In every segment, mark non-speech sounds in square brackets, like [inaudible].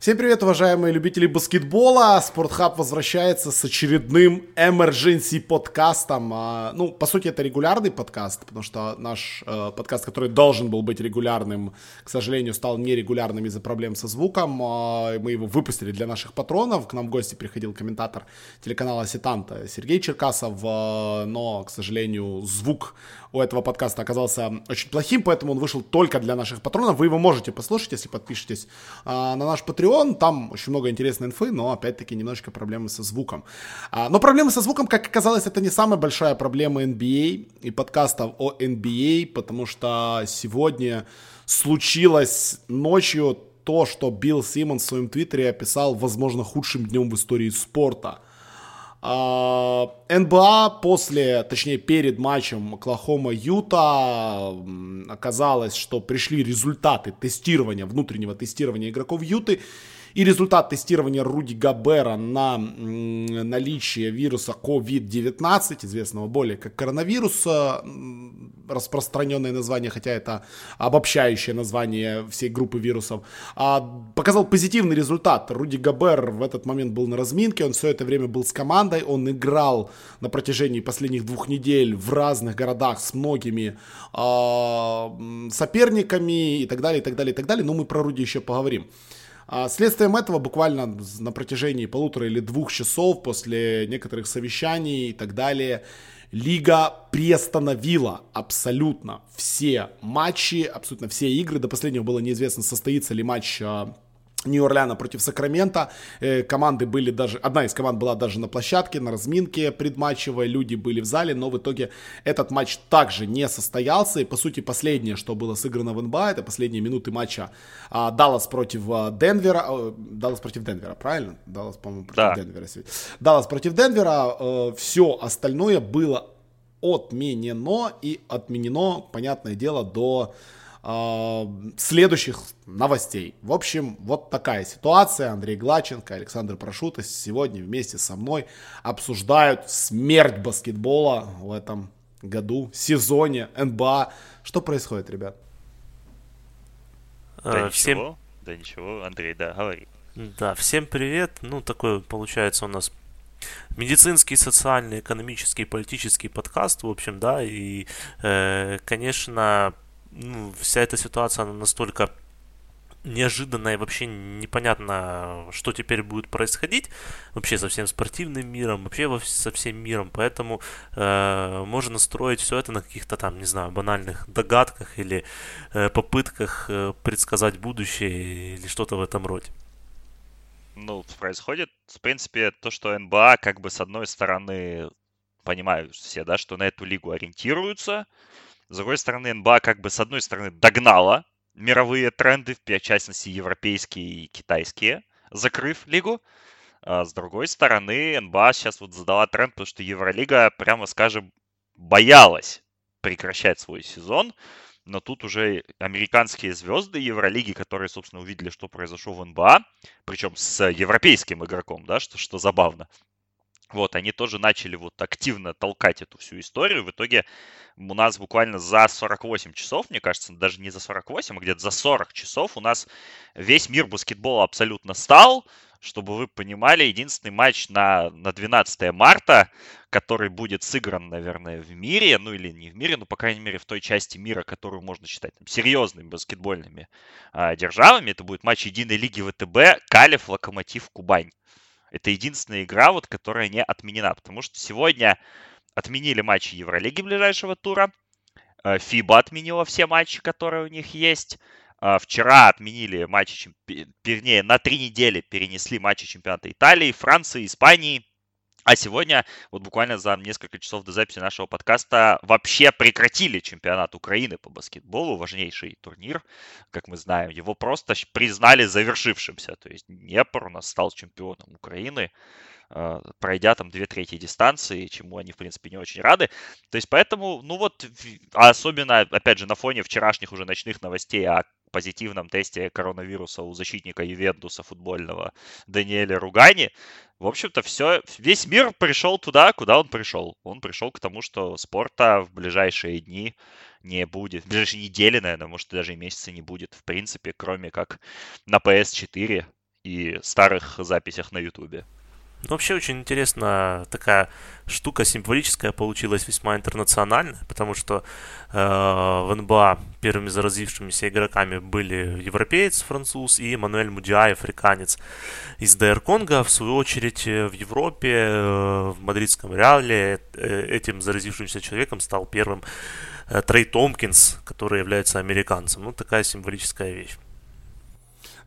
Всем привет, уважаемые любители баскетбола. Спортхаб возвращается с очередным emergency подкастом. А, ну, по сути, это регулярный подкаст, потому что наш э, подкаст, который должен был быть регулярным, к сожалению, стал нерегулярным из-за проблем со звуком. Э, мы его выпустили для наших патронов. К нам в гости приходил комментатор телеканала Сетанта Сергей Черкасов, э, но, к сожалению, звук у этого подкаста оказался очень плохим, поэтому он вышел только для наших патронов. Вы его можете послушать, если подпишетесь а, на наш Patreon. Там очень много интересной инфы, но опять-таки немножечко проблемы со звуком. А, но проблемы со звуком, как оказалось, это не самая большая проблема NBA и подкастов о NBA, потому что сегодня случилось ночью то, что Билл Симмонс в своем твиттере описал, возможно, худшим днем в истории спорта – а, НБА после, точнее перед матчем Оклахома-Юта оказалось, что пришли результаты тестирования, внутреннего тестирования игроков Юты. И результат тестирования Руди Габера на наличие вируса COVID-19, известного более как коронавируса, распространенное название, хотя это обобщающее название всей группы вирусов, а, показал позитивный результат. Руди Габер в этот момент был на разминке, он все это время был с командой, он играл на протяжении последних двух недель в разных городах с многими э, соперниками и так далее, и так далее, и так далее. Но мы про Руди еще поговорим. А следствием этого буквально на протяжении полутора или двух часов после некоторых совещаний и так далее Лига приостановила абсолютно все матчи, абсолютно все игры. До последнего было неизвестно, состоится ли матч а, Нью-Орлеана против Сакрамента. Э, команды были даже, одна из команд была даже на площадке, на разминке предматчевой, люди были в зале, но в итоге этот матч также не состоялся. И по сути последнее, что было сыграно в НБА, это последние минуты матча а, Даллас против а, Денвера. А, Даллас против Денвера, правильно? Даллас, по-моему, против да. Денвера. Даллас против Денвера. А, все остальное было отменено и отменено, понятное дело, до э, следующих новостей. В общем, вот такая ситуация. Андрей Глаченко, Александр Прошута сегодня вместе со мной обсуждают смерть баскетбола в этом году, сезоне НБА. Что происходит, ребят? Да а, всем... ничего, да ничего, Андрей, да, говори. Да, всем привет. Ну, такой получается у нас медицинский, социальный, экономический, политический подкаст, в общем, да, и, э, конечно, ну, вся эта ситуация она настолько неожиданно и вообще непонятно, что теперь будет происходить вообще со всем спортивным миром, вообще со всем миром, поэтому э, можно строить все это на каких-то там, не знаю, банальных догадках или э, попытках э, предсказать будущее или что-то в этом роде. Ну, происходит, в принципе, то, что НБА как бы с одной стороны понимают все, да, что на эту лигу ориентируются, с другой стороны, НБА как бы с одной стороны догнала мировые тренды, в частности европейские и китайские, закрыв лигу. А с другой стороны, НБА сейчас вот задала тренд, потому что Евролига, прямо скажем, боялась прекращать свой сезон. Но тут уже американские звезды Евролиги, которые, собственно, увидели, что произошло в НБА, причем с европейским игроком, да, что, что забавно, вот, они тоже начали вот активно толкать эту всю историю. В итоге у нас буквально за 48 часов, мне кажется, даже не за 48, а где-то за 40 часов у нас весь мир баскетбола абсолютно стал. Чтобы вы понимали, единственный матч на, на 12 марта, который будет сыгран, наверное, в мире, ну или не в мире, но, по крайней мере, в той части мира, которую можно считать там, серьезными баскетбольными а, державами, это будет матч Единой Лиги ВТБ Калев Локомотив Кубань. Это единственная игра, вот, которая не отменена, потому что сегодня отменили матчи Евролиги ближайшего тура, э, ФИБА отменила все матчи, которые у них есть. Э, вчера отменили матчи, вернее, на три недели перенесли матчи чемпионата Италии, Франции, Испании. А сегодня, вот буквально за несколько часов до записи нашего подкаста, вообще прекратили чемпионат Украины по баскетболу, важнейший турнир, как мы знаем. Его просто признали завершившимся. То есть Днепр у нас стал чемпионом Украины, пройдя там две трети дистанции, чему они, в принципе, не очень рады. То есть поэтому, ну вот, а особенно, опять же, на фоне вчерашних уже ночных новостей о позитивном тесте коронавируса у защитника Ювентуса футбольного Даниэля Ругани, в общем-то, все, весь мир пришел туда, куда он пришел. Он пришел к тому, что спорта в ближайшие дни не будет. В ближайшие недели, наверное, может, даже и месяца не будет, в принципе, кроме как на PS4 и старых записях на Ютубе. Ну, вообще очень интересно, такая штука символическая получилась весьма интернациональная, потому что э, в НБА первыми заразившимися игроками были европеец, француз и Мануэль Мудиай, африканец из ДР Конго. В свою очередь э, в Европе, э, в мадридском Реале э, этим заразившимся человеком стал первым э, Трей Томпкинс, который является американцем. Ну, такая символическая вещь.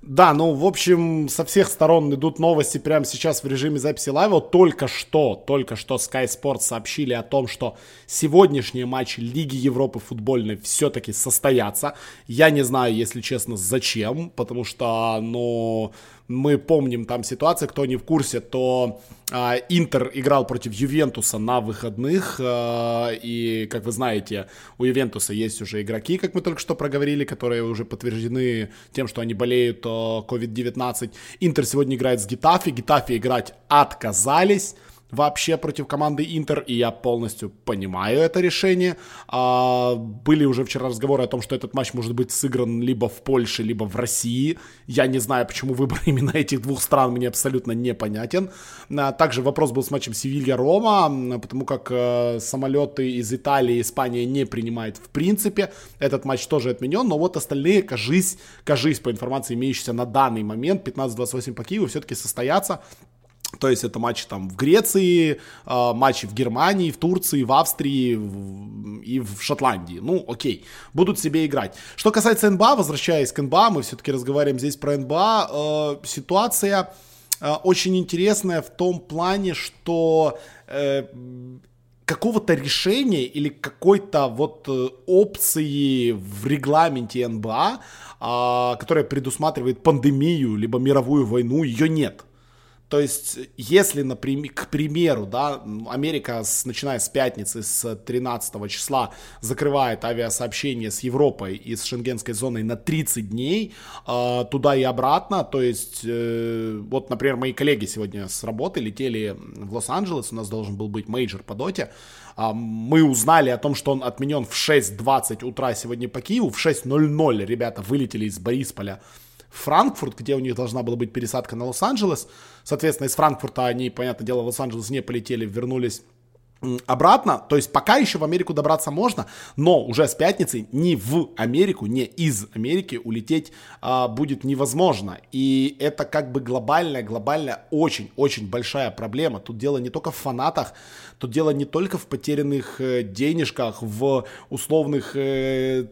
Да, ну, в общем, со всех сторон идут новости прямо сейчас в режиме записи лайва. Только что, только что Sky Sports сообщили о том, что сегодняшние матчи Лиги Европы футбольной все-таки состоятся. Я не знаю, если честно, зачем, потому что, ну, мы помним там ситуацию, кто не в курсе, то э, Интер играл против Ювентуса на выходных, э, и, как вы знаете, у Ювентуса есть уже игроки, как мы только что проговорили, которые уже подтверждены тем, что они болеют COVID-19. Интер сегодня играет с Гитафи, Гитафи играть отказались, вообще против команды Интер, и я полностью понимаю это решение. А, были уже вчера разговоры о том, что этот матч может быть сыгран либо в Польше, либо в России. Я не знаю, почему выбор [laughs] именно этих двух стран мне абсолютно непонятен. А, также вопрос был с матчем Севилья-Рома, потому как а, самолеты из Италии и Испании не принимает в принципе. Этот матч тоже отменен, но вот остальные, кажись, кажись, по информации, имеющейся на данный момент, 15-28 по Киеву, все-таки состоятся. То есть это матчи там в Греции, э, матчи в Германии, в Турции, в Австрии и в Шотландии. Ну, окей, будут себе играть. Что касается НБА, возвращаясь к НБА, мы все-таки разговариваем здесь про НБА. Э, ситуация э, очень интересная в том плане, что э, какого-то решения или какой-то вот э, опции в регламенте НБА, которая предусматривает пандемию либо мировую войну, ее нет. То есть, если, например, к примеру, да, Америка, с, начиная с пятницы, с 13 числа, закрывает авиасообщение с Европой и с шенгенской зоной на 30 дней, э, туда и обратно, то есть, э, вот, например, мои коллеги сегодня с работы летели в Лос-Анджелес, у нас должен был быть major по доте, э, мы узнали о том, что он отменен в 6.20 утра сегодня по Киеву, в 6.00 ребята вылетели из Борисполя, Франкфурт, где у них должна была быть пересадка на Лос-Анджелес. Соответственно, из Франкфурта они, понятное дело, в Лос-Анджелес не полетели, вернулись обратно, то есть пока еще в Америку добраться можно, но уже с пятницы ни в Америку, не из Америки улететь а, будет невозможно. И это как бы глобальная, глобальная, очень-очень большая проблема. Тут дело не только в фанатах, тут дело не только в потерянных э, денежках, в условных э,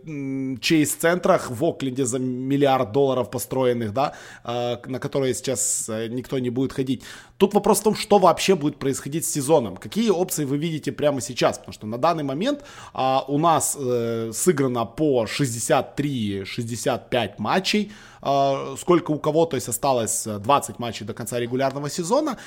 чейз-центрах в Окленде за миллиард долларов построенных, да, э, на которые сейчас э, никто не будет ходить. Тут вопрос в том, что вообще будет происходить с сезоном. Какие опции вы видите прямо сейчас? Потому что на данный момент а, у нас э, сыграно по 63-65 матчей. А, сколько у кого, то есть осталось 20 матчей до конца регулярного сезона.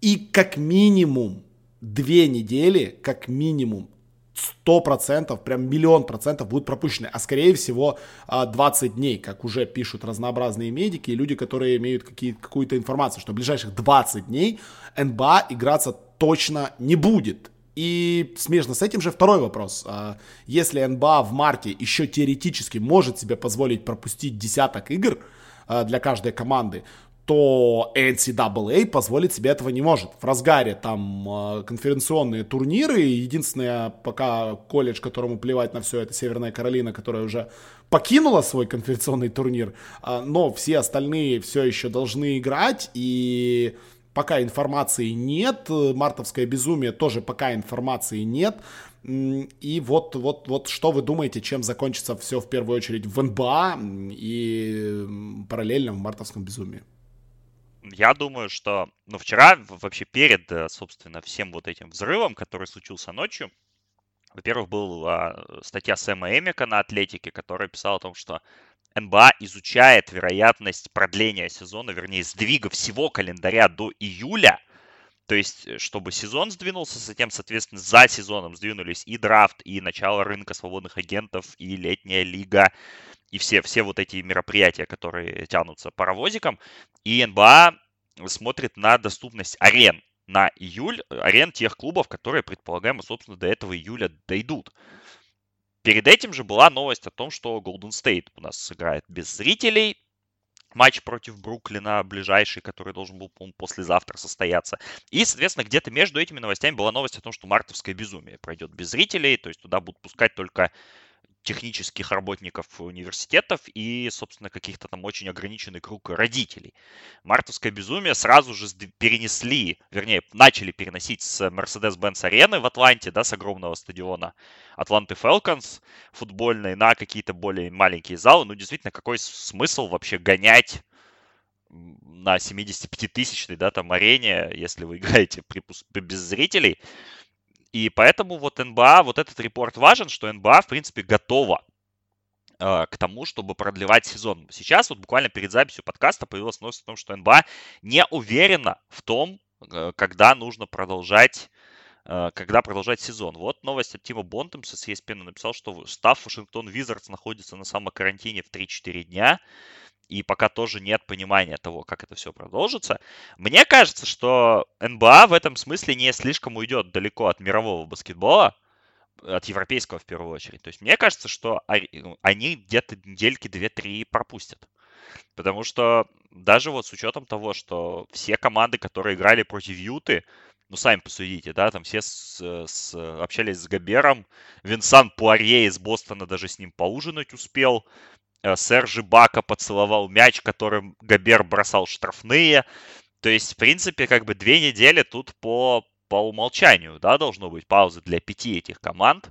И как минимум две недели, как минимум, сто процентов, прям миллион процентов будут пропущены, а скорее всего 20 а, дней, как уже пишут разнообразные медики и люди, которые имеют какие, какую-то информацию, что в ближайших 20 дней НБА играться точно не будет. И смежно с этим же второй вопрос. А, если НБА в марте еще теоретически может себе позволить пропустить десяток игр а, для каждой команды, то NCAA позволить себе этого не может. В разгаре там конференционные турниры, единственное пока колледж, которому плевать на все, это Северная Каролина, которая уже покинула свой конференционный турнир, но все остальные все еще должны играть, и пока информации нет, мартовское безумие тоже пока информации нет, и вот, вот, вот что вы думаете, чем закончится все в первую очередь в НБА и параллельно в мартовском безумии? Я думаю, что, ну, вчера, вообще перед, э, собственно, всем вот этим взрывом, который случился ночью, во-первых, была статья Сэма Эмика на Атлетике, который писал о том, что НБА изучает вероятность продления сезона, вернее, сдвига всего календаря до июля, то есть, э, чтобы сезон сдвинулся, затем, соответственно, за сезоном сдвинулись и драфт, и начало рынка свободных агентов, и летняя лига, и все, все вот эти мероприятия, которые тянутся паровозиком. И НБА смотрит на доступность арен на июль, арен тех клубов, которые, предполагаемо, собственно, до этого июля дойдут. Перед этим же была новость о том, что Golden State у нас сыграет без зрителей. матч против Бруклина ближайший, который должен был, по-моему, послезавтра состояться. И, соответственно, где-то между этими новостями была новость о том, что мартовское безумие пройдет без зрителей, то есть туда будут пускать только технических работников университетов и, собственно, каких-то там очень ограниченный круг родителей. Мартовское безумие сразу же перенесли, вернее, начали переносить с Mercedes-Benz арены в Атланте, да, с огромного стадиона Атланты Falcons футбольной на какие-то более маленькие залы. Ну, действительно, какой смысл вообще гонять на 75-тысячной, да, там арене, если вы [laughs] играете при, без зрителей, и поэтому вот НБА, вот этот репорт важен, что НБА, в принципе, готова э, к тому, чтобы продлевать сезон. Сейчас, вот буквально перед записью подкаста появилась новость о том, что НБА не уверена в том, э, когда нужно продолжать э, когда продолжать сезон. Вот новость от Тима Бонтемса с ESPN написал, что став Вашингтон Визардс находится на самокарантине в 3-4 дня и пока тоже нет понимания того, как это все продолжится. Мне кажется, что НБА в этом смысле не слишком уйдет далеко от мирового баскетбола, от европейского в первую очередь. То есть мне кажется, что они где-то недельки 2-3 пропустят. Потому что даже вот с учетом того, что все команды, которые играли против Юты, ну, сами посудите, да, там все с, с, общались с Габером, Винсан Пуарье из Бостона даже с ним поужинать успел, Сержи Бака поцеловал мяч, которым Габер бросал штрафные. То есть, в принципе, как бы две недели тут по, по умолчанию, да, должно быть пауза для пяти этих команд.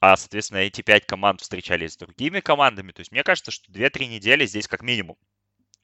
А, соответственно, эти пять команд встречались с другими командами. То есть, мне кажется, что 2-3 недели здесь как минимум.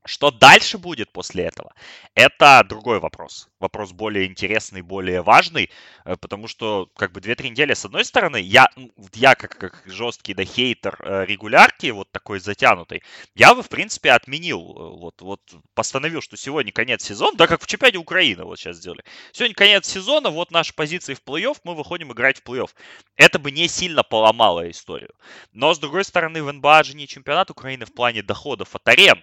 Что дальше будет после этого? Это другой вопрос. Вопрос более интересный, более важный, э, потому что как бы 2-3 недели, с одной стороны, я, я как, как жесткий да хейтер э, регулярки, вот такой затянутый, я бы, в принципе, отменил, э, вот, вот постановил, что сегодня конец сезона, да как в чемпионате Украины вот сейчас сделали. Сегодня конец сезона, вот наши позиции в плей-офф, мы выходим играть в плей-офф. Это бы не сильно поломало историю. Но, с другой стороны, в НБА же не чемпионат Украины в плане доходов от арен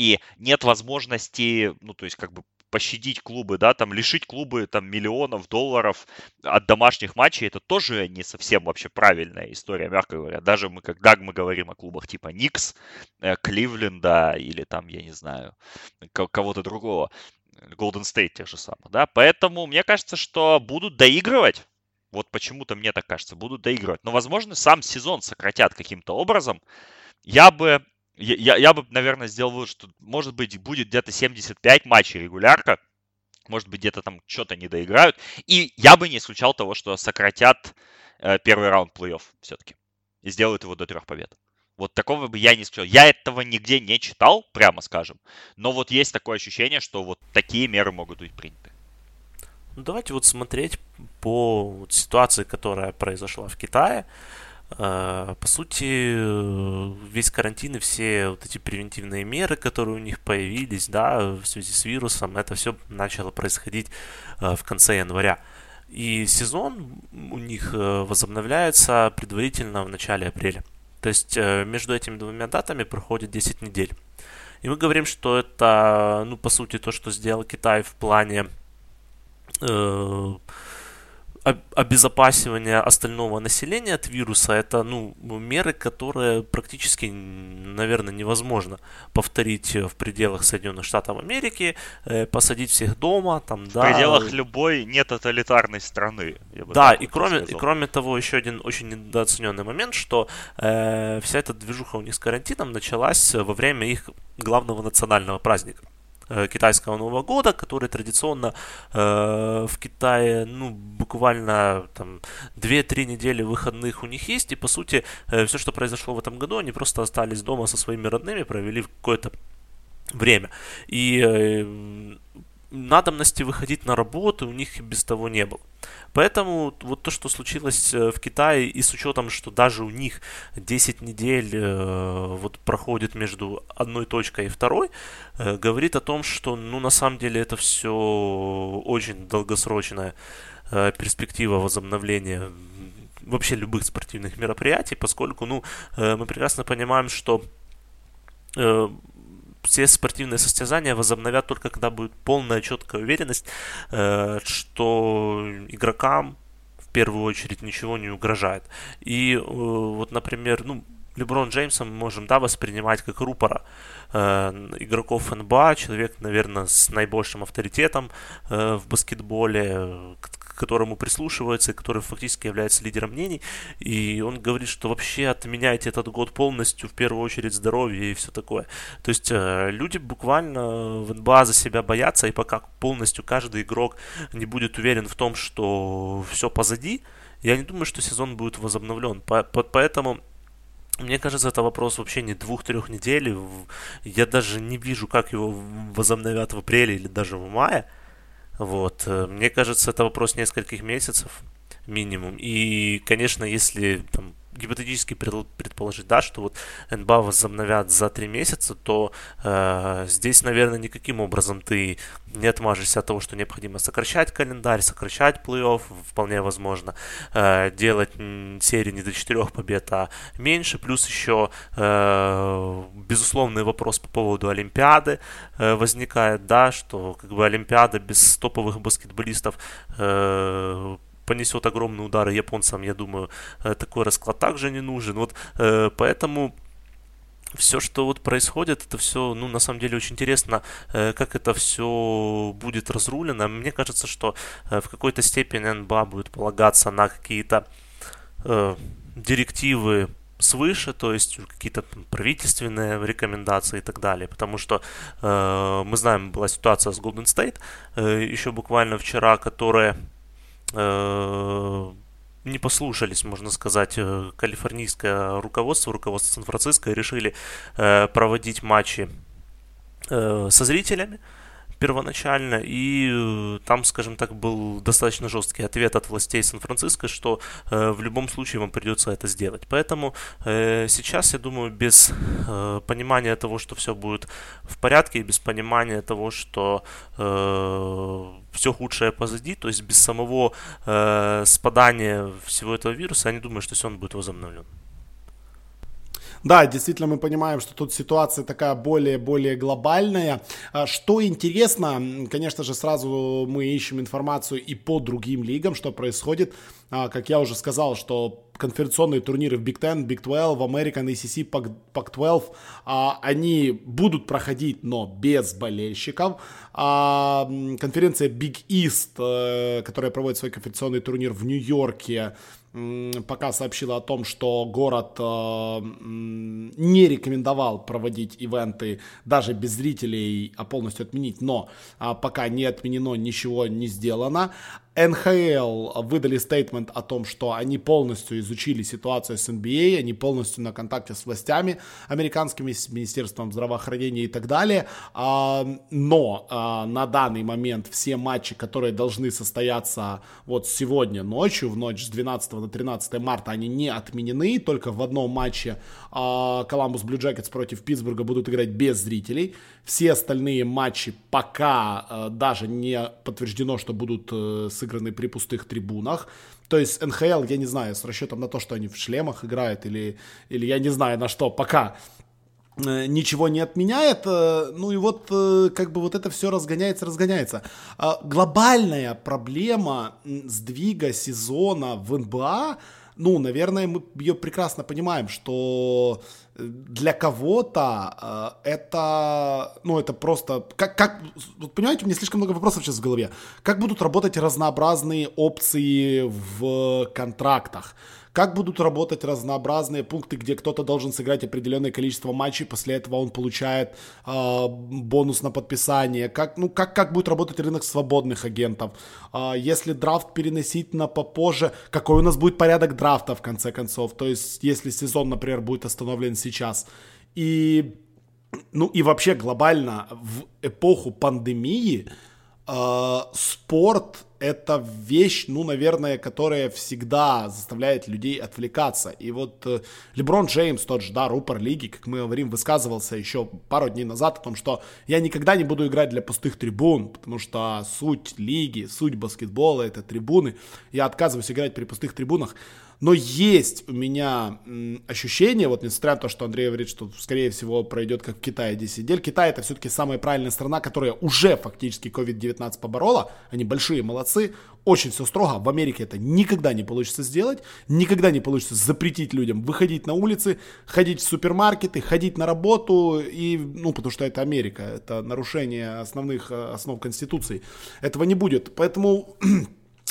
и нет возможности, ну, то есть, как бы пощадить клубы, да, там лишить клубы там миллионов долларов от домашних матчей, это тоже не совсем вообще правильная история, мягко говоря. Даже мы, когда мы говорим о клубах типа Никс, э, Кливленда или там, я не знаю, кого-то другого, Golden State тех же самых, да. Поэтому мне кажется, что будут доигрывать, вот почему-то мне так кажется, будут доигрывать. Но, возможно, сам сезон сократят каким-то образом. Я бы я, я бы, наверное, сделал вывод, что, может быть, будет где-то 75 матчей регулярка, может быть, где-то там что-то не доиграют. И я бы не исключал того, что сократят э, первый раунд плей-офф все-таки и сделают его до трех побед. Вот такого бы я не исключал. Я этого нигде не читал, прямо скажем. Но вот есть такое ощущение, что вот такие меры могут быть приняты. Ну, давайте вот смотреть по ситуации, которая произошла в Китае. А, по сути, весь карантин и все вот эти превентивные меры, которые у них появились, да, в связи с вирусом, это все начало происходить а, в конце января. И сезон у них э, возобновляется предварительно в начале апреля. То есть э, между этими двумя датами проходит 10 недель. И мы говорим, что это, ну, по сути, то, что сделал Китай в плане э, обезопасивание остального населения от вируса это ну, меры, которые практически, наверное, невозможно повторить в пределах Соединенных Штатов Америки, э, посадить всех дома, там, да. В пределах любой нетоталитарной страны. да, и кроме, и кроме того, еще один очень недооцененный момент, что э, вся эта движуха у них с карантином началась во время их главного национального праздника. Э, китайского Нового года, который традиционно э, в Китае, ну, буквально там 2-3 недели выходных у них есть, и по сути э, все, что произошло в этом году, они просто остались дома со своими родными, провели какое-то время. И надобности выходить на работу у них без того не было. Поэтому вот то, что случилось э, в Китае, и с учетом, что даже у них 10 недель э, вот проходит между одной точкой и второй, э, говорит о том, что ну на самом деле это все очень долгосрочная перспектива возобновления вообще любых спортивных мероприятий, поскольку ну мы прекрасно понимаем, что все спортивные состязания возобновят только когда будет полная четкая уверенность, э, что игрокам в первую очередь ничего не угрожает. И э, вот, например, ну, Леброн Джеймса мы можем, да, воспринимать как рупора э, игроков НБА, человек, наверное, с наибольшим авторитетом э, в баскетболе, к которому прислушивается, который фактически является лидером мнений, и он говорит, что вообще отменяйте этот год полностью, в первую очередь здоровье и все такое. То есть э, люди буквально в НБА за себя боятся, и пока полностью каждый игрок не будет уверен в том, что все позади, я не думаю, что сезон будет возобновлен. Поэтому мне кажется, это вопрос вообще не двух-трех недель. Я даже не вижу, как его возобновят в апреле или даже в мае. Вот. Э, мне кажется, это вопрос нескольких месяцев минимум. И, конечно, если там, гипотетически предположить, да, что вот НБА возобновят за три месяца, то э, здесь, наверное, никаким образом ты не отмажешься от того, что необходимо сокращать календарь, сокращать плей-офф, вполне возможно, э, делать серии не до четырех побед, а меньше, плюс еще э, безусловный вопрос по поводу Олимпиады э, возникает, да, что как бы Олимпиада без топовых баскетболистов э, понесет огромные удары японцам, я думаю, э, такой расклад также не нужен. Вот э, поэтому все, что вот происходит, это все, ну, на самом деле очень интересно, э, как это все будет разрулено. Мне кажется, что в какой-то степени НБА будет полагаться на какие-то э, директивы свыше, то есть какие-то правительственные рекомендации и так далее, потому что э, мы знаем, была ситуация с Golden State э, еще буквально вчера, которая не послушались, можно сказать, э, калифорнийское руководство, руководство Сан-Франциско и решили э, проводить матчи со зрителями первоначально, и там, скажем так, был достаточно жесткий ответ от властей Сан-Франциско, что э, в любом случае вам придется это сделать. Поэтому э, сейчас, я думаю, без э, понимания того, что все будет в порядке, и без понимания того, что все худшее позади, то есть без самого э, спадания всего этого вируса, я не думаю, что сезон будет возобновлен. Да, действительно, мы понимаем, что тут ситуация такая более-более глобальная. А, что интересно, конечно же, сразу мы ищем информацию и по другим лигам, что происходит. А, как я уже сказал, что конференционные турниры в Big Ten, Big 12, American ACC, Pac-12, а, они будут проходить, но без болельщиков. Конференция Big East, э, которая проводит свой конференционный турнир в Нью-Йорке, пока сообщила о том, что город э, не рекомендовал проводить ивенты даже без зрителей, а полностью отменить, но э, пока не отменено, ничего не сделано. НХЛ выдали стейтмент о том, что они полностью изучили ситуацию с NBA, они полностью на контакте с властями американскими, с Министерством здравоохранения и так далее. А, но а, на данный момент все матчи, которые должны состояться вот сегодня ночью, в ночь с 12 на 13 марта, они не отменены. Только в одном матче Коламбус Блю Джекетс против Питтсбурга будут играть без зрителей. Все остальные матчи пока а, даже не подтверждено, что будут э, сыграны при пустых трибунах. То есть НХЛ, я не знаю, с расчетом на то, что они в шлемах играют или, или я не знаю на что, пока э, ничего не отменяет. Э, ну и вот э, как бы вот это все разгоняется, разгоняется. А глобальная проблема сдвига сезона в НБА, ну, наверное, мы ее прекрасно понимаем, что для кого-то э, это, ну, это просто, как, как, вот понимаете, у меня слишком много вопросов сейчас в голове. Как будут работать разнообразные опции в контрактах? Как будут работать разнообразные пункты, где кто-то должен сыграть определенное количество матчей, после этого он получает э, бонус на подписание? Как, ну, как, как будет работать рынок свободных агентов? Э, если драфт переносить на попозже, какой у нас будет порядок драфта в конце концов? То есть, если сезон, например, будет остановлен сейчас. И, ну, и вообще глобально в эпоху пандемии э, спорт это вещь, ну, наверное, которая всегда заставляет людей отвлекаться. И вот э, Леброн Джеймс, тот же, да, рупор лиги, как мы говорим, высказывался еще пару дней назад о том, что я никогда не буду играть для пустых трибун, потому что суть лиги, суть баскетбола — это трибуны. Я отказываюсь играть при пустых трибунах. Но есть у меня ощущение, вот несмотря на то, что Андрей говорит, что скорее всего пройдет как в Китае 10 недель, Китай это все-таки самая правильная страна, которая уже фактически COVID-19 поборола, они большие молодцы, очень все строго, в Америке это никогда не получится сделать, никогда не получится запретить людям выходить на улицы, ходить в супермаркеты, ходить на работу, и, ну, потому что это Америка, это нарушение основных э, основ Конституции, этого не будет, поэтому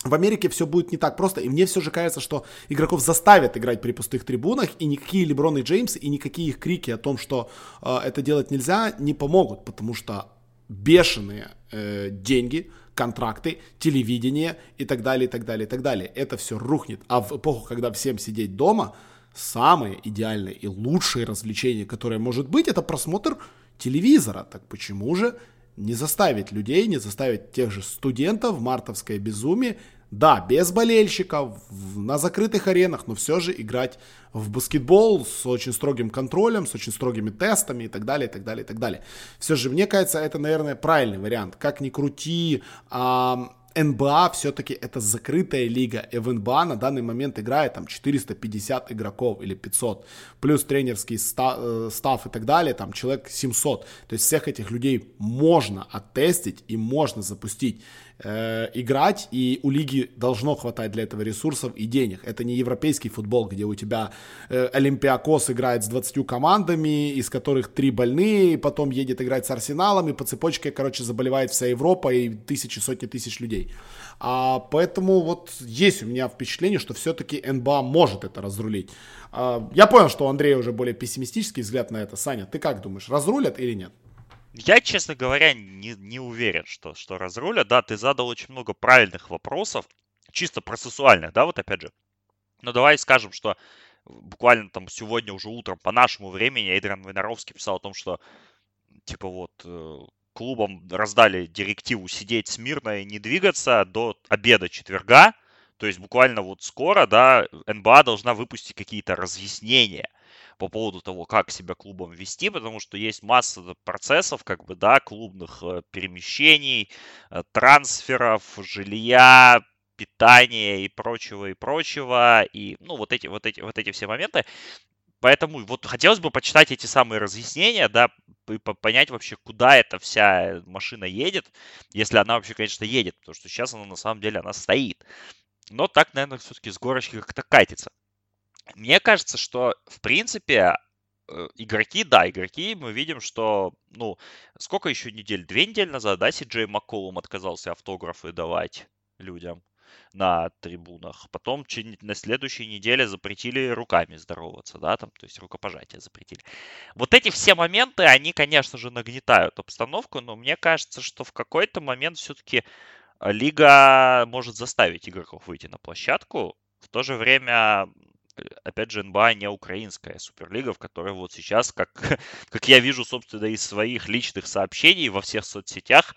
в Америке все будет не так просто, и мне все же кажется, что игроков заставят играть при пустых трибунах, и никакие Леброн и Джеймс, и никакие их крики о том, что э, это делать нельзя, не помогут, потому что бешеные э, деньги, контракты, телевидение и так далее, и так далее, и так далее. Это все рухнет. А в эпоху, когда всем сидеть дома, самое идеальное и лучшее развлечение, которое может быть, это просмотр телевизора. Так почему же не заставить людей, не заставить тех же студентов, мартовское безумие, да, без болельщиков, на закрытых аренах, но все же играть в баскетбол с очень строгим контролем, с очень строгими тестами и так далее, и так далее, и так далее. Все же, мне кажется, это, наверное, правильный вариант. Как ни крути, а, НБА все-таки это закрытая лига, и в НБА на данный момент играет там 450 игроков или 500, плюс тренерский ста- э, став и так далее, там человек 700. То есть всех этих людей можно оттестить и можно запустить э, играть, и у лиги должно хватать для этого ресурсов и денег. Это не европейский футбол, где у тебя э, Олимпиакос играет с 20 командами, из которых три больные, и потом едет играть с Арсеналом, и по цепочке, короче, заболевает вся Европа и тысячи, сотни тысяч людей. А, поэтому вот есть у меня впечатление, что все-таки НБА может это разрулить. А, я понял, что у Андрея уже более пессимистический взгляд на это. Саня, ты как думаешь, разрулят или нет? Я, честно говоря, не, не уверен, что, что разрулят. Да, ты задал очень много правильных вопросов, чисто процессуальных, да, вот опять же. Но давай скажем, что буквально там сегодня уже утром по нашему времени Эйдран Винаровский писал о том, что типа вот э, клубам раздали директиву сидеть смирно и не двигаться до обеда четверга. То есть буквально вот скоро, да, НБА должна выпустить какие-то разъяснения по поводу того, как себя клубом вести, потому что есть масса процессов, как бы, да, клубных э, перемещений, э, трансферов, жилья, питания и прочего, и прочего, и, ну, вот эти, вот эти, вот эти все моменты. Поэтому вот хотелось бы почитать эти самые разъяснения, да, и понять вообще, куда эта вся машина едет, если она вообще, конечно, едет, потому что сейчас она на самом деле, она стоит. Но так, наверное, все-таки с горочки как-то катится. Мне кажется, что, в принципе, э, игроки, да, игроки, мы видим, что, ну, сколько еще недель? Две недели назад, да, Си-Джей Макколум отказался автографы давать людям на трибунах. Потом на следующей неделе запретили руками здороваться, да, там, то есть рукопожатие запретили. Вот эти все моменты, они, конечно же, нагнетают обстановку, но мне кажется, что в какой-то момент все-таки лига может заставить игроков выйти на площадку. В то же время опять же, НБА не украинская суперлига, в которой вот сейчас, как, [laughs] как я вижу, собственно, из своих личных сообщений во всех соцсетях,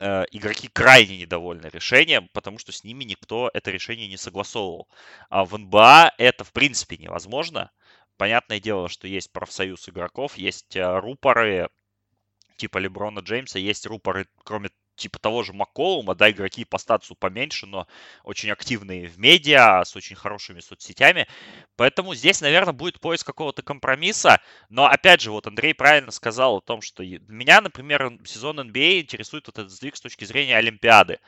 э, игроки крайне недовольны решением, потому что с ними никто это решение не согласовывал. А в НБА это, в принципе, невозможно. Понятное дело, что есть профсоюз игроков, есть э, рупоры, типа Леброна Джеймса, есть рупоры, кроме типа того же Макколума, да, игроки по статусу поменьше, но очень активные в медиа, с очень хорошими соцсетями. Поэтому здесь, наверное, будет поиск какого-то компромисса. Но, опять же, вот Андрей правильно сказал о том, что меня, например, сезон NBA интересует вот этот сдвиг с точки зрения Олимпиады.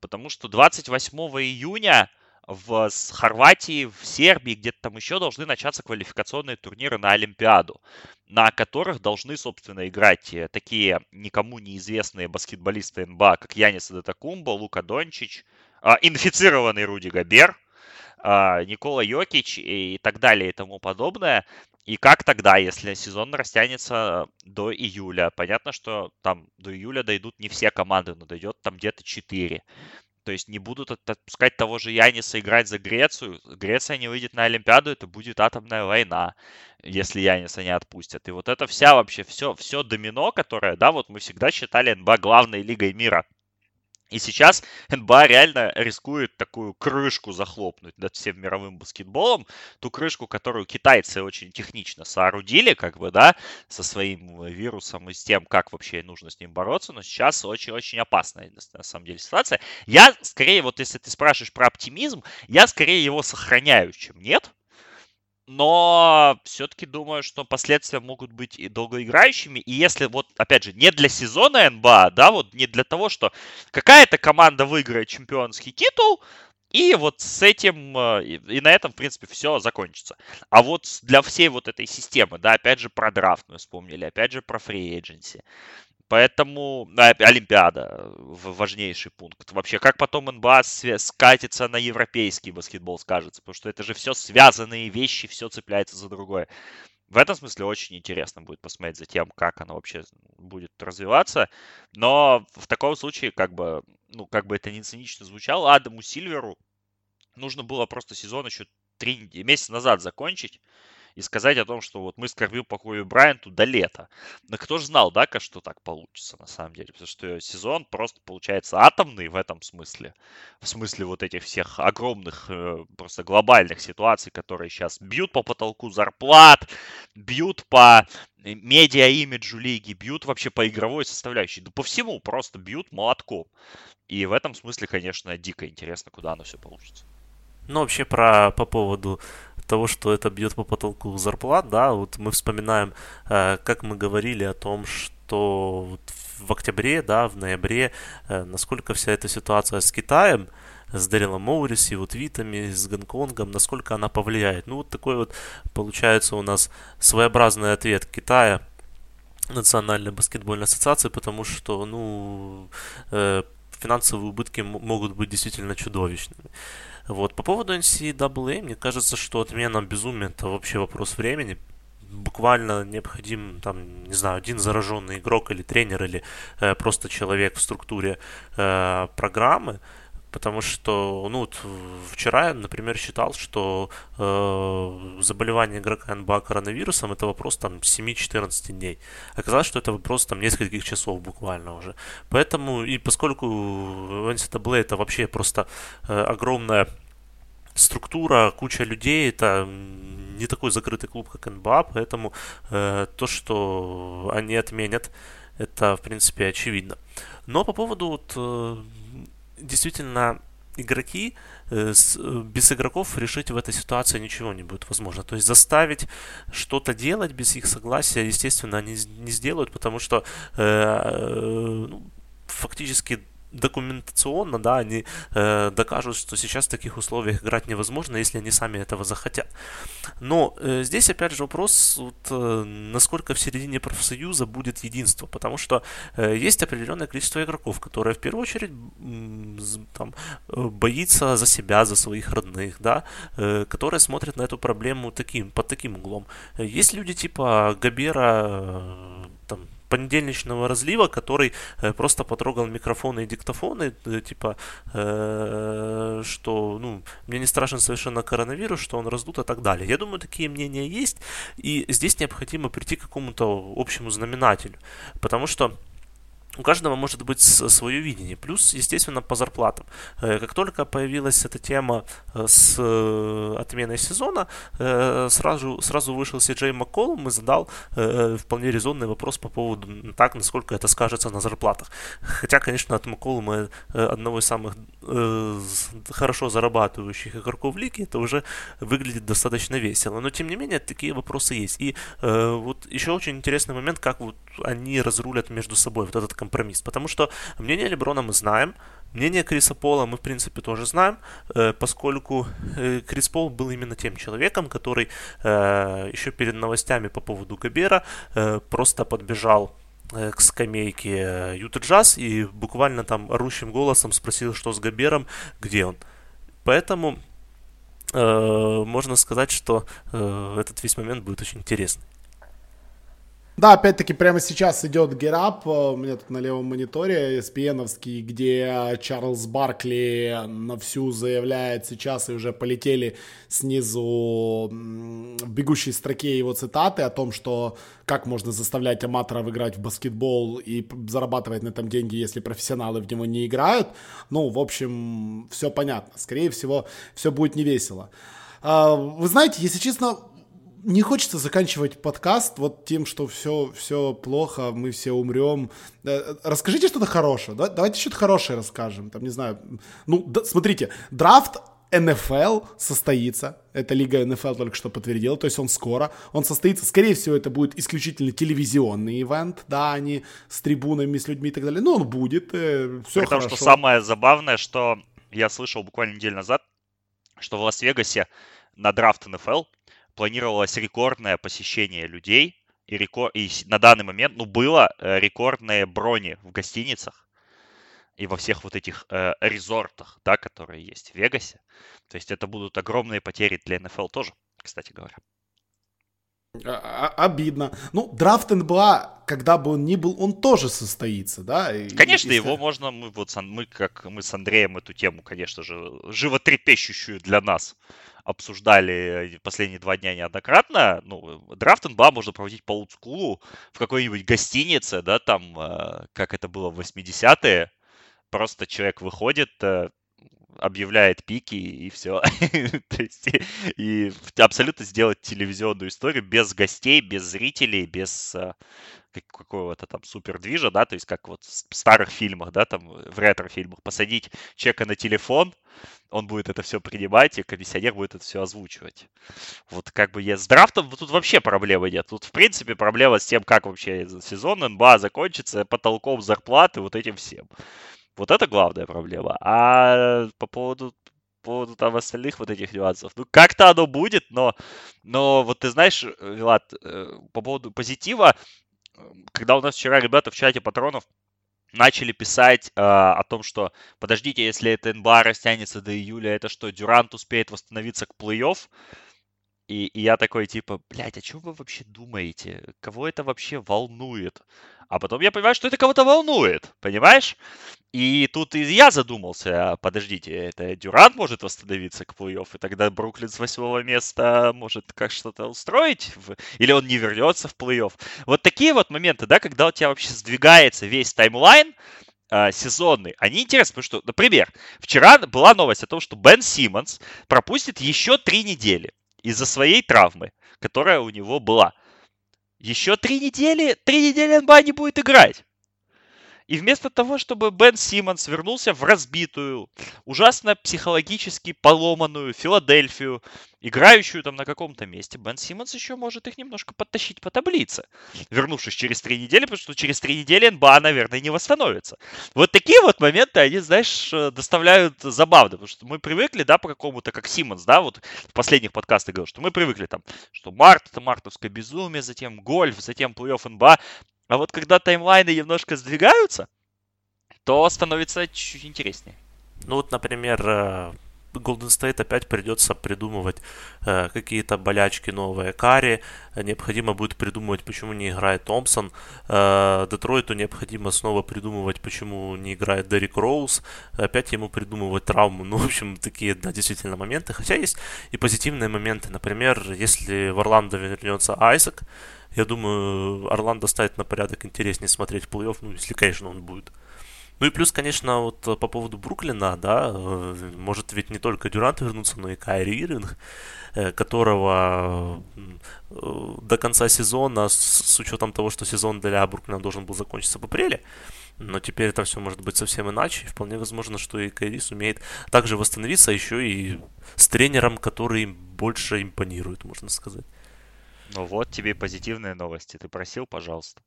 Потому что 28 июня в Хорватии, в Сербии, где-то там еще должны начаться квалификационные турниры на Олимпиаду, на которых должны, собственно, играть э, такие никому неизвестные баскетболисты НБА, как Янис Датакумбо, Лука Дончич, а, инфицированный Руди Габер, а, Никола Йокич и так далее и тому подобное. И как тогда, если сезон растянется до июля? Понятно, что там до июля дойдут не все команды, но дойдет там где-то 4. То есть не будут отпускать того же Яниса играть за Грецию. Греция не выйдет на Олимпиаду, это будет атомная война, если Яниса не отпустят. И вот это вся вообще, все, все домино, которое, да, вот мы всегда считали НБА главной лигой мира. И сейчас НБА реально рискует такую крышку захлопнуть над всем мировым баскетболом. Ту крышку, которую китайцы очень технично соорудили, как бы, да, со своим вирусом и с тем, как вообще нужно с ним бороться. Но сейчас очень-очень опасная, на самом деле, ситуация. Я скорее, вот если ты спрашиваешь про оптимизм, я скорее его сохраняю, чем нет. Но все-таки думаю, что последствия могут быть и долгоиграющими. И если вот, опять же, не для сезона НБА, да, вот не для того, что какая-то команда выиграет чемпионский титул, и вот с этим, э, и на этом, в принципе, все закончится. А вот для всей вот этой системы, да, опять же, про драфт мы вспомнили, опять же, про фри agency, Поэтому Олимпиада важнейший пункт. Вообще, как потом НБА скатится на европейский баскетбол, скажется, потому что это же все связанные вещи, все цепляется за другое. В этом смысле очень интересно будет посмотреть за тем, как оно вообще будет развиваться. Но в таком случае, как бы, ну, как бы это не цинично звучало, Адаму Сильверу нужно было просто сезон еще три месяца назад закончить и сказать о том, что вот мы скорбим по Коби Брайанту до лета. Но кто же знал, да, что так получится на самом деле? Потому что сезон просто получается атомный в этом смысле. В смысле вот этих всех огромных, э, просто глобальных ситуаций, которые сейчас бьют по потолку зарплат, бьют по медиа-имиджу лиги, бьют вообще по игровой составляющей. Да по всему просто бьют молотком. И в этом смысле, конечно, дико интересно, куда оно все получится. Ну, вообще про по поводу того, что это бьет по потолку зарплат, да, вот мы вспоминаем, э, как мы говорили о том, что в октябре, да, в ноябре, э, насколько вся эта ситуация с Китаем, с Дэрилом Моурис, его твитами, с Гонконгом, насколько она повлияет. Ну, вот такой вот получается у нас своеобразный ответ Китая Национальной баскетбольной ассоциации, потому что, ну, э, финансовые убытки могут быть действительно чудовищными. Вот. По поводу NCAA, мне кажется, что отмена безумия это вообще вопрос времени. Буквально необходим, там, не знаю, один зараженный игрок или тренер, или э, просто человек в структуре э, программы, Потому что, ну, вот вчера например, считал, что э, заболевание игрока НБА коронавирусом это вопрос там 7-14 дней. Оказалось, что это вопрос там нескольких часов буквально уже. Поэтому, и поскольку NCAA это вообще просто э, огромная структура, куча людей, это не такой закрытый клуб, как НБА, поэтому э, то, что они отменят, это, в принципе, очевидно. Но по поводу вот, э, действительно игроки, э, без игроков решить в этой ситуации ничего не будет возможно. То есть заставить что-то делать без их согласия, естественно, они не сделают, потому что э, ну, фактически документационно, да, они э, докажут, что сейчас в таких условиях играть невозможно, если они сами этого захотят. Но э, здесь опять же вопрос, вот, э, насколько в середине профсоюза будет единство, потому что э, есть определенное количество игроков, которые в первую очередь э, там, боится за себя, за своих родных, да, э, которые смотрят на эту проблему таким, под таким углом. Есть люди типа Габера, э, там, понедельничного разлива, который э, просто потрогал микрофоны и диктофоны, э, типа, э, что, ну, мне не страшен совершенно коронавирус, что он раздут и так далее. Я думаю, такие мнения есть, и здесь необходимо прийти к какому-то общему знаменателю, потому что у каждого может быть свое видение. Плюс, естественно, по зарплатам. Э, как только появилась эта тема э, с э, отменой сезона, сразу, сразу вышел Си Джей Макколум и задал вполне резонный вопрос по поводу так, насколько это скажется на зарплатах. Хотя, конечно, от Макколума одного из самых хорошо зарабатывающих игроков лиги, это уже выглядит достаточно весело. Но, тем не менее, такие вопросы есть. И вот еще очень интересный момент, как вот они разрулят между собой вот этот компромисс. Потому что мнение Леброна мы знаем, мнение Криса Пола мы, в принципе, тоже знаем, э, поскольку э, Крис Пол был именно тем человеком, который э, еще перед новостями по поводу Габера просто подбежал к скамейке Юта Джаз и буквально там орущим голосом спросил, что с Габером, где он. Поэтому можно сказать, что этот весь момент будет очень интересный. Да, опять-таки прямо сейчас идет Get Up, у меня тут на левом мониторе espn где Чарльз Баркли на всю заявляет сейчас, и уже полетели снизу в бегущей строке его цитаты о том, что как можно заставлять аматоров играть в баскетбол и зарабатывать на этом деньги, если профессионалы в него не играют. Ну, в общем, все понятно. Скорее всего, все будет невесело. А, вы знаете, если честно, не хочется заканчивать подкаст вот тем, что все, все плохо, мы все умрем. Э, расскажите что-то хорошее. Давайте что-то хорошее расскажем. Там, не знаю. Ну, да, смотрите, драфт НФЛ состоится. Это лига НФЛ только что подтвердила, то есть он скоро. Он состоится, скорее всего, это будет исключительно телевизионный ивент, да, а не с трибунами, с людьми и так далее. Но он будет, э, все Потому хорошо. что самое забавное, что я слышал буквально неделю назад, что в Лас-Вегасе на драфт НФЛ планировалось рекордное посещение людей, и, рекорд, и на данный момент, ну, было э, рекордные брони в гостиницах и во всех вот этих э, резортах, да, которые есть в Вегасе. То есть это будут огромные потери для НФЛ тоже, кстати говоря. А, а, обидно. Ну, драфт НБА, когда бы он ни был, он тоже состоится, да? Конечно, и, его можно, мы вот мы как мы с Андреем эту тему, конечно же, животрепещущую для нас обсуждали последние два дня неоднократно. Ну, драфт НБА можно проводить по олдскулу в какой-нибудь гостинице, да, там, э, как это было в 80-е. Просто человек выходит, э, объявляет пики и все. [laughs] То есть и абсолютно сделать телевизионную историю без гостей, без зрителей, без э, какого-то там супер движа, да, то есть как вот в старых фильмах, да, там в ретро-фильмах, посадить человека на телефон, он будет это все принимать, и комиссионер будет это все озвучивать. Вот как бы я с драфтом тут вообще проблемы нет. Тут, в принципе, проблема с тем, как вообще сезон НБА закончится, потолком зарплаты, вот этим всем. Вот это главная проблема. А по поводу по поводу там остальных вот этих нюансов. Ну, как-то оно будет, но, но вот ты знаешь, Вилат, э, по поводу позитива, когда у нас вчера ребята в чате патронов начали писать э, о том, что подождите, если это НБА растянется до июля, это что, Дюрант успеет восстановиться к плей-офф? И, и я такой, типа, блядь, о чем вы вообще думаете? Кого это вообще волнует? А потом я понимаю, что это кого-то волнует, понимаешь? И тут и я задумался, а подождите, это Дюрант может восстановиться к плей-офф, и тогда Бруклин с восьмого места может как что-то устроить, или он не вернется в плей-офф. Вот такие вот моменты, да, когда у тебя вообще сдвигается весь таймлайн, э, сезонный, они интересны, потому что, например, вчера была новость о том, что Бен Симмонс пропустит еще три недели из-за своей травмы, которая у него была. Еще три недели, три недели НБА не будет играть. И вместо того, чтобы Бен Симмонс вернулся в разбитую, ужасно психологически поломанную Филадельфию, играющую там на каком-то месте, Бен Симмонс еще может их немножко подтащить по таблице, вернувшись через три недели, потому что через три недели НБА, наверное, не восстановится. Вот такие вот моменты, они, знаешь, э, доставляют забавно, потому что мы привыкли, да, по какому-то, как Симмонс, да, вот в последних подкастах говорил, что мы привыкли там, что март это мартовское безумие, затем гольф, затем плей-офф НБА, а вот когда таймлайны немножко сдвигаются, то становится чуть интереснее. Ну вот, например, э, Golden State опять придется придумывать э, какие-то болячки новые. Карри необходимо будет придумывать, почему не играет Томпсон. Э, Детройту необходимо снова придумывать, почему не играет Дерек Роуз. Опять ему придумывать травму. Ну, в общем, такие, да, действительно моменты. Хотя есть и позитивные моменты. Например, если в Орландо вернется Айзек, я думаю, Орландо станет на порядок интереснее смотреть плей-офф, ну, если, конечно, он будет. Ну и плюс, конечно, вот э, по поводу Бруклина, да, э, может ведь не только Дюрант вернуться, но и Кайри Ирвинг, э, которого до конца сезона, с учетом того, что сезон для Бруклина должен был закончиться в апреле, но теперь это все может быть совсем иначе. вполне возможно, что и Кайри сумеет также восстановиться еще и с тренером, который больше импонирует, можно сказать. Ну вот тебе позитивные новости. Ты просил, пожалуйста.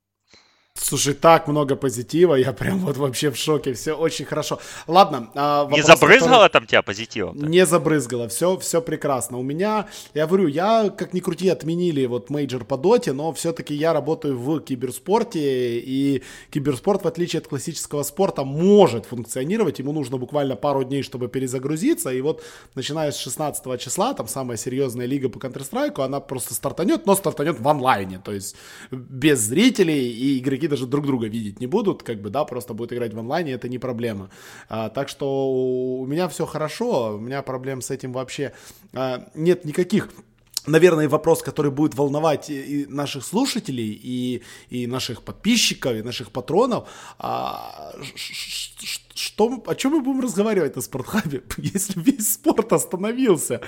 Слушай, так много позитива, я прям вот вообще в шоке, все очень хорошо. Ладно. А, не забрызгало который... там тебя позитивом? -то? Не забрызгало, все, все прекрасно. У меня, я говорю, я, как ни крути, отменили вот major по доте, но все-таки я работаю в киберспорте, и киберспорт, в отличие от классического спорта, может функционировать, ему нужно буквально пару дней, чтобы перезагрузиться, и вот начиная с 16 числа, там самая серьезная лига по Counter-Strike, она просто стартанет, но стартанет в онлайне, то есть без зрителей, и игроки даже друг друга видеть не будут, как бы, да, просто будут играть в онлайне, это не проблема. А, так что у меня все хорошо, у меня проблем с этим вообще а, нет никаких наверное, вопрос, который будет волновать и наших слушателей, и, и наших подписчиков, и наших патронов. А, что, о чем мы будем разговаривать на Спортхабе, [laughs] если весь спорт остановился?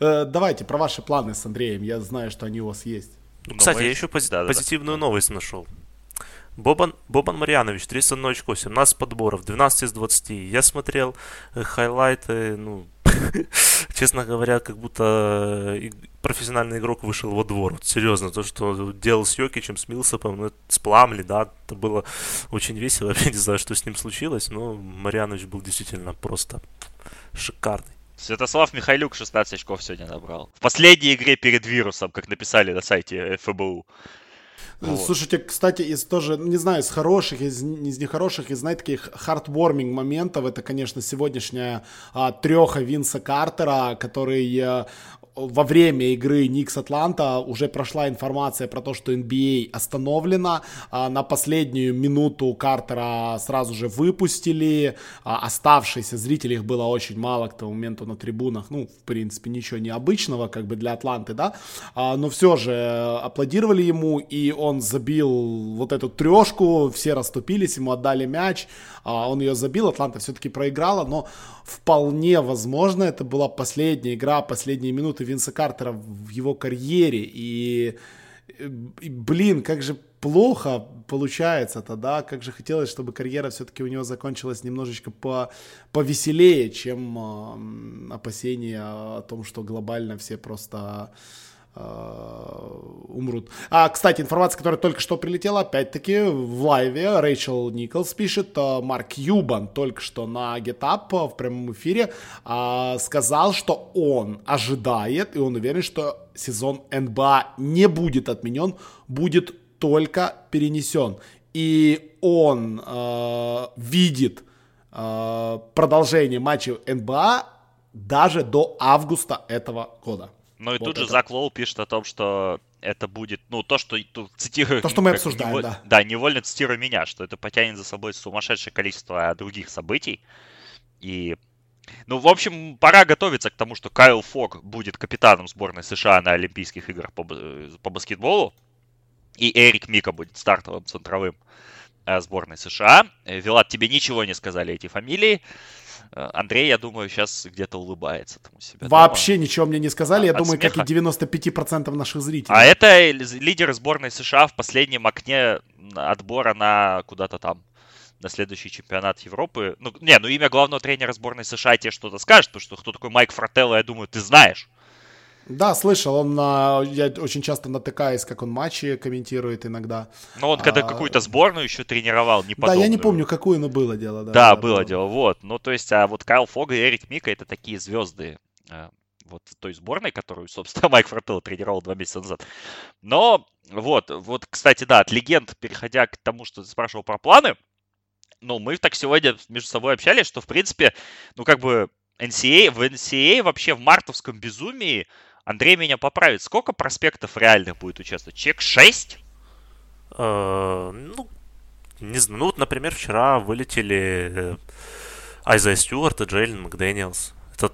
А, давайте про ваши планы с Андреем. Я знаю, что они у вас есть. Кстати, мы... я еще пози- да, позитивную да. новость нашел. Бобан, Бобан Марьянович, 31 очко, 17 подборов, 12 из 20. Я смотрел э, хайлайты, ну, [laughs] честно говоря, как будто э, профессиональный игрок вышел во двор. Вот, серьезно, то, что делал с Йокичем, с Милсопом, ну, с Пламли, да, это было очень весело. [laughs] Я не знаю, что с ним случилось, но Марьянович был действительно просто шикарный. Святослав Михайлюк 16 очков сегодня набрал. В последней игре перед вирусом, как написали на сайте ФБУ. Вот. Слушайте, кстати, из тоже, не знаю, из хороших, из, из нехороших, из, знаете, таких хардворминг моментов, это, конечно, сегодняшняя а, треха Винса Картера, который а, во время игры Никс Атланта уже прошла информация про то, что NBA остановлена. А, на последнюю минуту Картера сразу же выпустили. А, оставшиеся зрителей их было очень мало к тому моменту на трибунах. Ну, в принципе, ничего необычного, как бы для Атланты, да. А, но все же аплодировали ему, и он забил вот эту трешку. Все расступились, ему отдали мяч. Он ее забил, Атланта все-таки проиграла, но вполне возможно это была последняя игра, последние минуты Винса Картера в его карьере. И, и блин, как же плохо получается тогда, как же хотелось, чтобы карьера все-таки у него закончилась немножечко по, повеселее, чем э, опасения о том, что глобально все просто Э, умрут. А, кстати, информация, которая только что прилетела, опять-таки в лайве Рэйчел Николс пишет, э, Марк Юбан только что на GetUp в прямом эфире сказал, что он ожидает, и он уверен, что сезон НБА не будет отменен, будет только перенесен. И он э, видит э, продолжение матчей НБА даже до августа этого года. Ну и вот тут это. же Зак Лоу пишет о том, что это будет, ну, то, что тут цитирую... То, что мы обсуждаем, неволь... да. Да, невольно цитирую меня, что это потянет за собой сумасшедшее количество других событий. И, ну, в общем, пора готовиться к тому, что Кайл Фок будет капитаном сборной США на Олимпийских играх по, по баскетболу. И Эрик Мика будет стартовым центровым э, сборной США. Э, Вилат, тебе ничего не сказали эти фамилии. Э, Андрей, я думаю, сейчас где-то улыбается там у себя. Вообще дома. ничего мне не сказали, я От думаю, смеха. как и 95% наших зрителей. А это лидеры сборной США в последнем окне отбора на куда-то там на следующий чемпионат Европы. Ну, не, ну имя главного тренера сборной США тебе что-то скажет, потому что кто такой Майк Фрателло, я думаю, ты знаешь. Да, слышал, он, на, я очень часто натыкаюсь, как он матчи комментирует иногда. Ну, он когда а, какую-то сборную еще тренировал, не Да, я не помню, какую, но было дело. Да, да, да было да. дело, вот. Ну, то есть, а вот Кайл Фог и Эрик Мика это такие звезды а, вот той сборной, которую, собственно, [laughs] Майк Фрателло тренировал два месяца назад. Но, вот, вот, кстати, да, от легенд, переходя к тому, что ты спрашивал про планы, ну, мы так сегодня между собой общались, что, в принципе, ну, как бы, NCAA, в NCAA вообще в мартовском безумии Андрей меня поправит. Сколько проспектов реальных будет участвовать? Чек 6? Э, ну, не знаю. Ну, вот, например, вчера вылетели э, Айза Стюарт и Джейлен Макдэниелс. Это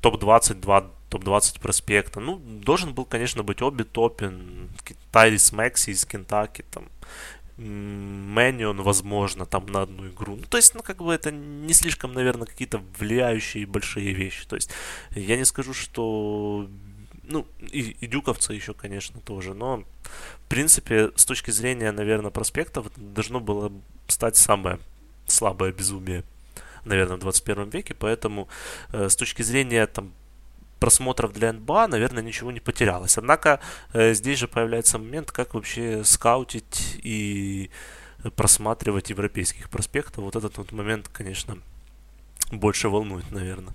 топ-20, два топ-20 проспекта. Ну, должен был, конечно, быть Оби Топин, Тайрис Мэкси из Кентаки, там, Мэнион, возможно, там на одну игру. Ну, то есть, ну, как бы это не слишком, наверное, какие-то влияющие большие вещи. То есть, я не скажу, что ну, и, и дюковцы еще, конечно, тоже. Но, в принципе, с точки зрения, наверное, проспектов, должно было стать самое слабое безумие, наверное, в 21 веке. Поэтому э, с точки зрения там, просмотров для НБА, наверное, ничего не потерялось. Однако э, здесь же появляется момент, как вообще скаутить и просматривать европейских проспектов. Вот этот вот момент, конечно, больше волнует, наверное.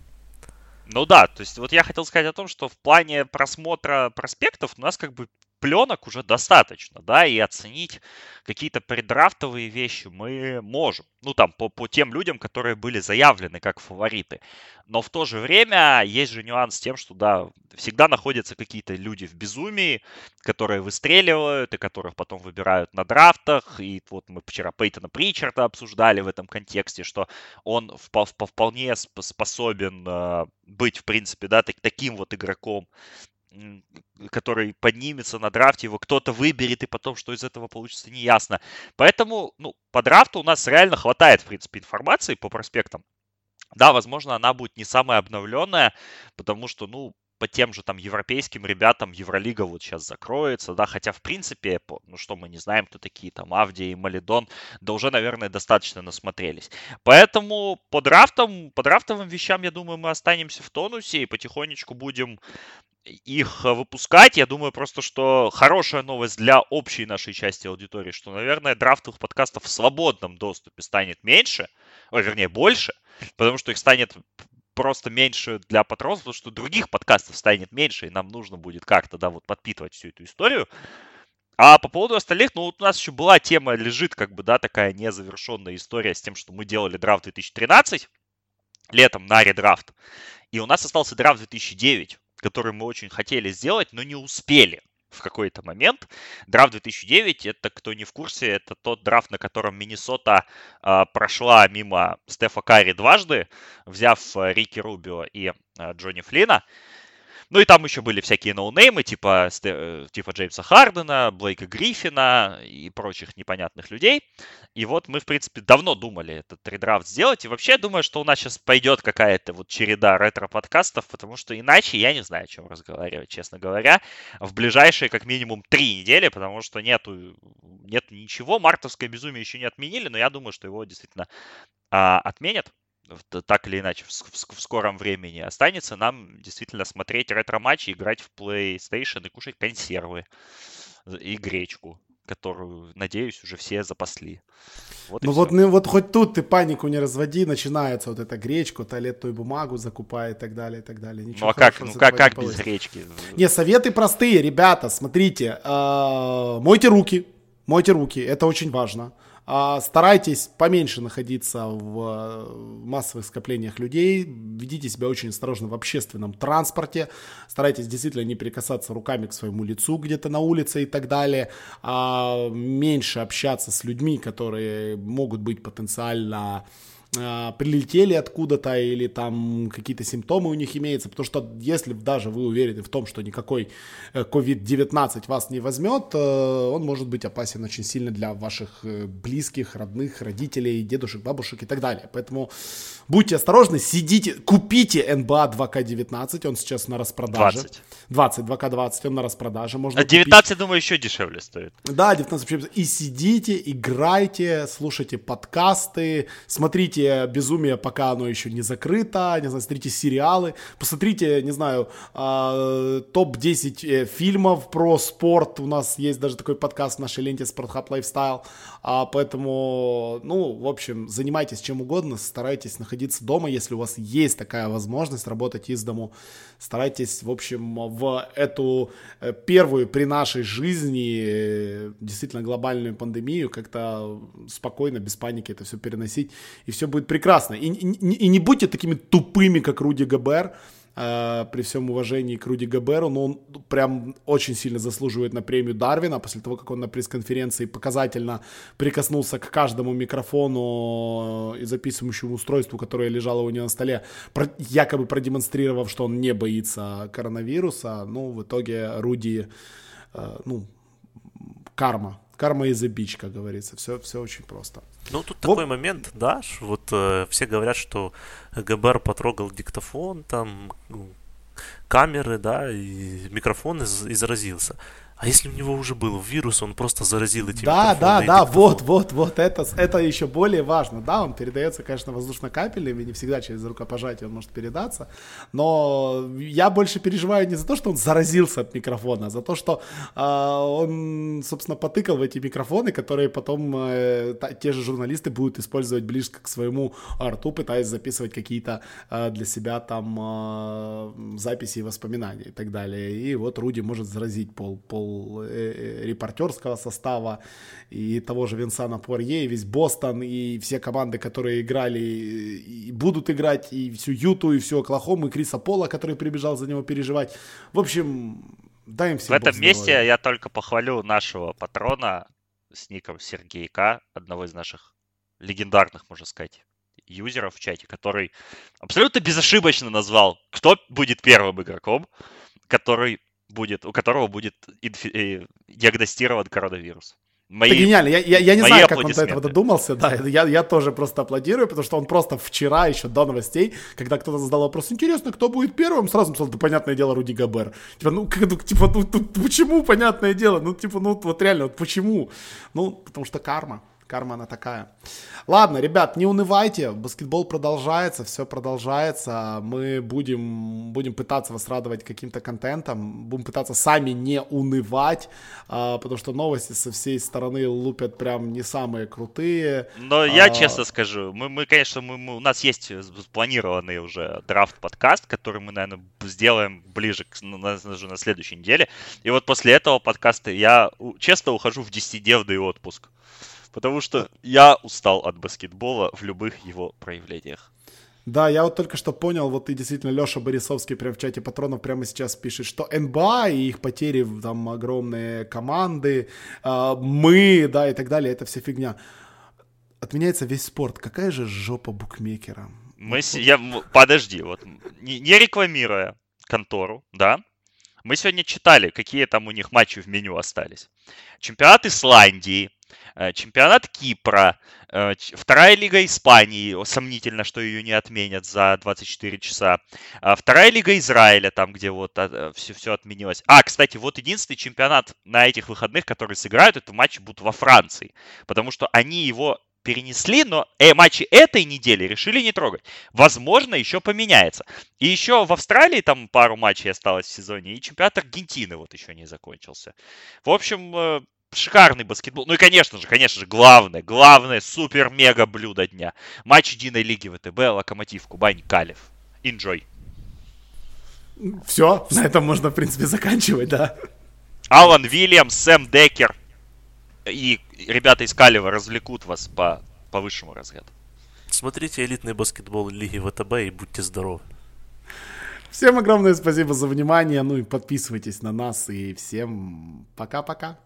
Ну да, то есть вот я хотел сказать о том, что в плане просмотра проспектов у нас как бы пленок уже достаточно, да, и оценить какие-то предрафтовые вещи мы можем. Ну, там, по, по тем людям, которые были заявлены как фавориты. Но в то же время есть же нюанс с тем, что, да, всегда находятся какие-то люди в безумии, которые выстреливают и которых потом выбирают на драфтах. И вот мы вчера Пейтона Причарда обсуждали в этом контексте, что он вполне способен э, быть, в принципе, да, таким вот игроком, который поднимется на драфте, его кто-то выберет, и потом, что из этого получится, не ясно. Поэтому, ну, по драфту у нас реально хватает, в принципе, информации по проспектам. Да, возможно, она будет не самая обновленная, потому что, ну, по тем же там европейским ребятам Евролига вот сейчас закроется, да, хотя в принципе, ну что мы не знаем, кто такие там Авдия и Малидон, да уже, наверное, достаточно насмотрелись. Поэтому по драфтам, по драфтовым вещам, я думаю, мы останемся в тонусе и потихонечку будем их выпускать. Я думаю просто, что хорошая новость для общей нашей части аудитории, что, наверное, драфтовых подкастов в свободном доступе станет меньше, ой, вернее, больше, потому что их станет просто меньше для патронов, потому что других подкастов станет меньше, и нам нужно будет как-то, да, вот подпитывать всю эту историю. А по поводу остальных, ну, вот у нас еще была тема, лежит, как бы, да, такая незавершенная история с тем, что мы делали драфт 2013 летом на редрафт. И у нас остался драфт 2009, который мы очень хотели сделать, но не успели в какой-то момент. Драфт 2009, это кто не в курсе, это тот драфт, на котором Миннесота э, прошла мимо Стефа Карри дважды, взяв э, Рики Рубио и э, Джонни Флина. Ну и там еще были всякие ноунеймы, типа, э, типа Джеймса Хардена, Блейка Гриффина и прочих непонятных людей. И вот мы, в принципе, давно думали этот редрафт сделать. И вообще думаю, что у нас сейчас пойдет какая-то вот череда ретро-подкастов, потому что иначе я не знаю, о чем разговаривать, честно говоря, в ближайшие как минимум три недели, потому что нету, нету ничего. Мартовское безумие еще не отменили, но я думаю, что его действительно а, отменят так или иначе в, в, в скором времени останется нам действительно смотреть ретро-матчи, играть в PlayStation и кушать консервы и гречку которую, надеюсь, уже все запасли. Вот ну вот, ну вот хоть тут ты панику не разводи, начинается вот эта гречка, туалетную бумагу закупай и так далее, и так далее. Ничего ну а как, ну как, как без гречки? Не, советы простые, ребята, смотрите, э, мойте руки, мойте руки, это очень важно. А, старайтесь поменьше находиться в э, массовых скоплениях людей, ведите себя очень осторожно в общественном транспорте, старайтесь действительно не прикасаться руками к своему лицу где-то на улице и так далее, а меньше общаться с людьми, которые могут быть потенциально э, прилетели откуда-то или там какие-то симптомы у них имеются, потому что если даже вы уверены в том, что никакой COVID-19 э, вас не возьмет, э, он может быть опасен очень сильно для ваших э, близких, родных, родителей, дедушек, бабушек и так далее. Поэтому будьте осторожны, сидите, купите NBA 2K19, он сейчас на распродаже. 20. 20, 2K20, он на распродаже. Можно а 19, купить. думаю, еще дешевле стоит. Да, 19 И сидите, играйте, слушайте подкасты, смотрите смотрите «Безумие», пока оно еще не закрыто, не знаю, смотрите сериалы, посмотрите, не знаю, э, топ-10 э, фильмов про спорт, у нас есть даже такой подкаст в нашей ленте «СпортХаб Lifestyle», а, поэтому, ну, в общем, занимайтесь чем угодно, старайтесь находиться дома, если у вас есть такая возможность работать из дому, старайтесь, в общем, в эту э, первую при нашей жизни действительно глобальную пандемию как-то спокойно, без паники это все переносить, и все будет прекрасно. И, и, и не будьте такими тупыми, как Руди Габер, э, при всем уважении к Руди Габеру, но он прям очень сильно заслуживает на премию Дарвина, после того, как он на пресс-конференции показательно прикоснулся к каждому микрофону и записывающему устройству, которое лежало у него на столе, якобы продемонстрировав, что он не боится коронавируса, ну, в итоге Руди, э, ну, карма карма из бич, как говорится. Все, все очень просто. Ну, тут вот. такой момент, да, вот э, все говорят, что ГБР потрогал диктофон, там, камеры, да, и микрофон из, изразился. А если у него уже был вирус, он просто заразил эти Да, да, да, вот, вот, вот, это, это еще более важно. Да, он передается, конечно, воздушно-капельным, и не всегда через рукопожатие он может передаться. Но я больше переживаю не за то, что он заразился от микрофона, а за то, что э, он, собственно, потыкал в эти микрофоны, которые потом э, та, те же журналисты будут использовать близко к своему рту, пытаясь записывать какие-то э, для себя там э, записи и воспоминания и так далее. И вот Руди может заразить пол, пол Э, э, репортерского состава, и того же Винсана Пуарье, и весь Бостон, и все команды, которые играли и будут играть, и всю Юту, и всю Оклахому, и Криса Пола, который прибежал за него переживать. В общем, дай им всем В этом месте я только похвалю нашего патрона с ником Сергей К, одного из наших легендарных, можно сказать, юзеров в чате, который абсолютно безошибочно назвал, кто будет первым игроком, который будет, у которого будет инфи- э, диагностирован коронавирус. Мои, это гениально. Я, я, я не знаю, как он до этого додумался. Да, я, я тоже просто аплодирую, потому что он просто вчера, еще до новостей, когда кто-то задал вопрос, интересно, кто будет первым, сразу сказал, да понятное дело, Руди Габер. Типа, ну, как, ну типа, ну, ну, почему, понятное дело? Ну, типа, ну, вот реально, вот почему? Ну, потому что карма. Карма она такая. Ладно, ребят, не унывайте, баскетбол продолжается, все продолжается. Мы будем, будем пытаться вас радовать каким-то контентом, будем пытаться сами не унывать, а, потому что новости со всей стороны лупят прям не самые крутые. Но я а... честно скажу, мы, мы конечно, мы, мы, у нас есть спланированный уже драфт-подкаст, который мы, наверное, сделаем ближе к, на, на, на следующей неделе. И вот после этого подкаста я честно ухожу в 10-дневный отпуск потому что я устал от баскетбола в любых его проявлениях. Да, я вот только что понял, вот и действительно Леша Борисовский прям в чате патронов прямо сейчас пишет, что НБА и их потери, там огромные команды, э, мы, да, и так далее, это вся фигня. Отменяется весь спорт. Какая же жопа букмекера? Мы, с... я, подожди, вот, не, не рекламируя контору, да, мы сегодня читали, какие там у них матчи в меню остались. Чемпионат Исландии, чемпионат Кипра, э, вторая лига Испании, сомнительно, что ее не отменят за 24 часа. А вторая лига Израиля, там, где вот все, а, все отменилось. А, кстати, вот единственный чемпионат на этих выходных, который сыграют, это матчи будут во Франции. Потому что они его перенесли, но э, матчи этой недели решили не трогать. Возможно, еще поменяется. И еще в Австралии там пару матчей осталось в сезоне, и чемпионат Аргентины вот еще не закончился. В общем, э, шикарный баскетбол. Ну и, конечно же, конечно же, главное, главное супер-мега блюдо дня. Матч единой лиги ВТБ, Локомотив, Кубань, Калев. Enjoy. Все, на этом можно, в принципе, заканчивать, да. Алан Вильямс, Сэм Декер и ребята из Калева развлекут вас по, по высшему разряду. Смотрите элитный баскетбол Лиги ВТБ и будьте здоровы. Всем огромное спасибо за внимание. Ну и подписывайтесь на нас. И всем пока-пока.